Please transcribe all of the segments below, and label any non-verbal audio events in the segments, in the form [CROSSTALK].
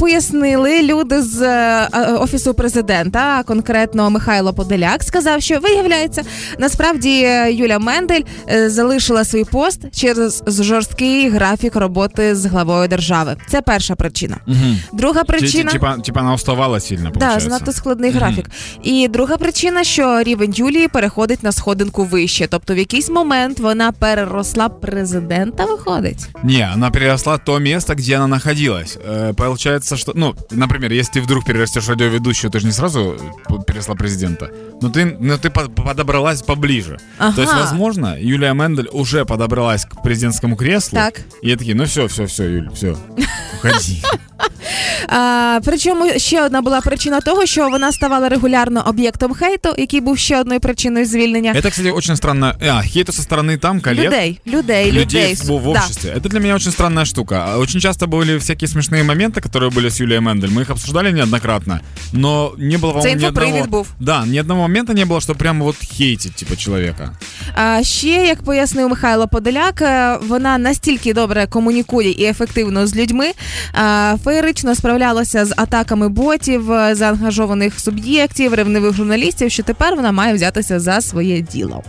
пояснили люди з е, офісу президента, конкретно Михайло Подоляк, сказав, що виявляється, насправді Юля Мендель е, залишила свій пост через жорсткий графік роботи з главою держави. Це перша причина. Угу. Друга причина Типа, типа вона уставала сильно. Да, занадто складний графік. І друга причина, що рівень Юлії переходить на сходинку вище. Тобто в якийсь момент вона переросла президента, виходить. Не, она переросла то место, где она находилась. Э, получается, что, ну, например, если ты вдруг перерастешь радиоведущую, ты же не сразу переросла президента. Но ты, но ты подобралась поближе. Ага. То есть, возможно, Юлия Мендель уже подобралась к президентскому креслу. Так. И такие, ну все, все, все, Юль, все, уходи. [LAUGHS] А, Причому ще одна була причина того, що вона ставала регулярно об'єктом хейту, який був ще одною причиною звільнення. Это, кстати, очень странно. А, хейту со стороны там коллег. Людей, людей, людей людей. в, в обществе. Да. Это для меня очень странная штука. Очень часто были всякие смешные моменты, которые были с Юлией Мендель. Мы их обсуждали неоднократно, но не было, по-моему, ни одного... був. Да, ни одного момента не было, что прямо вот хейтить, типа, человека. А ще, як пояснив Михайло Подоляк, е, вона настільки добре комунікує і ефективно з людьми, феєрично справлялася з атаками ботів, е, заангажованих суб'єктів, ревнивих журналістів, що тепер вона має взятися за своє діло.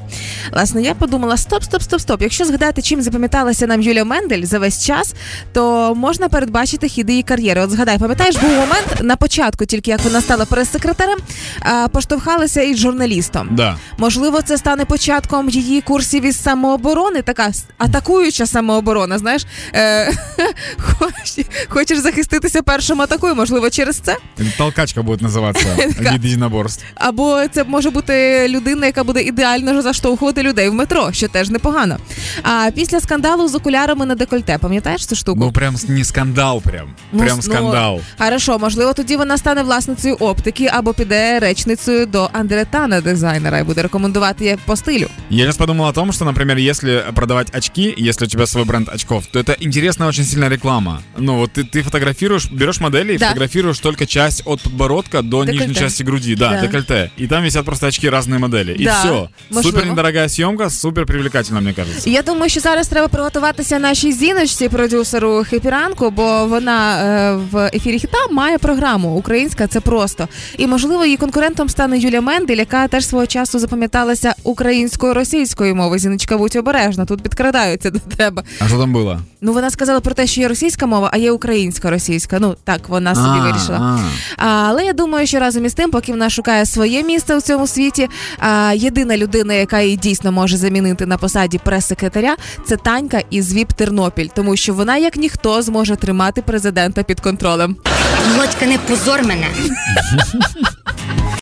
Власне, я подумала: стоп, стоп, стоп, стоп. Якщо згадати, чим запам'яталася нам Юлія Мендель за весь час, то можна передбачити хід її кар'єри. От згадай, пам'ятаєш, був момент на початку, тільки як вона стала прес-секретарем, поштовхалася із журналістом. Да. Можливо, це стане початком її курсів із самооборони, така атакуюча самооборона. Знаєш, е, [LAUGHS] хочеш захиститися першим атакою, можливо, через це. Толкачка буде називатися [LAUGHS] від єдиноборств. Або це може бути людина, яка буде ідеально заштовхувати людей в метро, що теж непогано. А після скандалу з окулярами на декольте, пам'ятаєш цю штуку? Ну прям не скандал, прям ну, прям ну, скандал. Хорошо, можливо, тоді вона стане власницею оптики або піде речницею до Андретана дизайнера і буде рекомендувати по стилю. Я сейчас подумал о том, что, например, если продавать очки, если у тебя свой бренд очков, то это интересная очень сильная реклама. Ну вот ты, ты фотографируешь, берешь модели и да. фотографируешь только часть от подбородка до декольте. нижней части груди, да, да, декольте. И там висят просто очки разные модели. И да, все. Можливо. Супер недорогая съемка, супер привлекательна, мне кажется. Я думаю, що зараз треба приготуватися нашій зіночці, продюсеру хепіранку, бо вона е, в ефірі хіта має програму українська. Це просто і можливо її конкурентом стане Юля Мендель, яка теж свого часу запам'яталася українською російською мовою. Зіночка, будь обережна, тут підкрадаються до тебе. А що там було? Ну вона сказала про те, що є російська мова, а є українська російська. Ну так вона собі а, вирішила. А. Але я думаю, що разом із тим, поки вона шукає своє місце у цьому світі, а, єдина людина, яка її дійсно може замінити на посаді прес-секретаря, це Танька із ВІП Тернопіль, тому що вона, як ніхто, зможе тримати президента під контролем. Володька, не позор мене. [LAUGHS]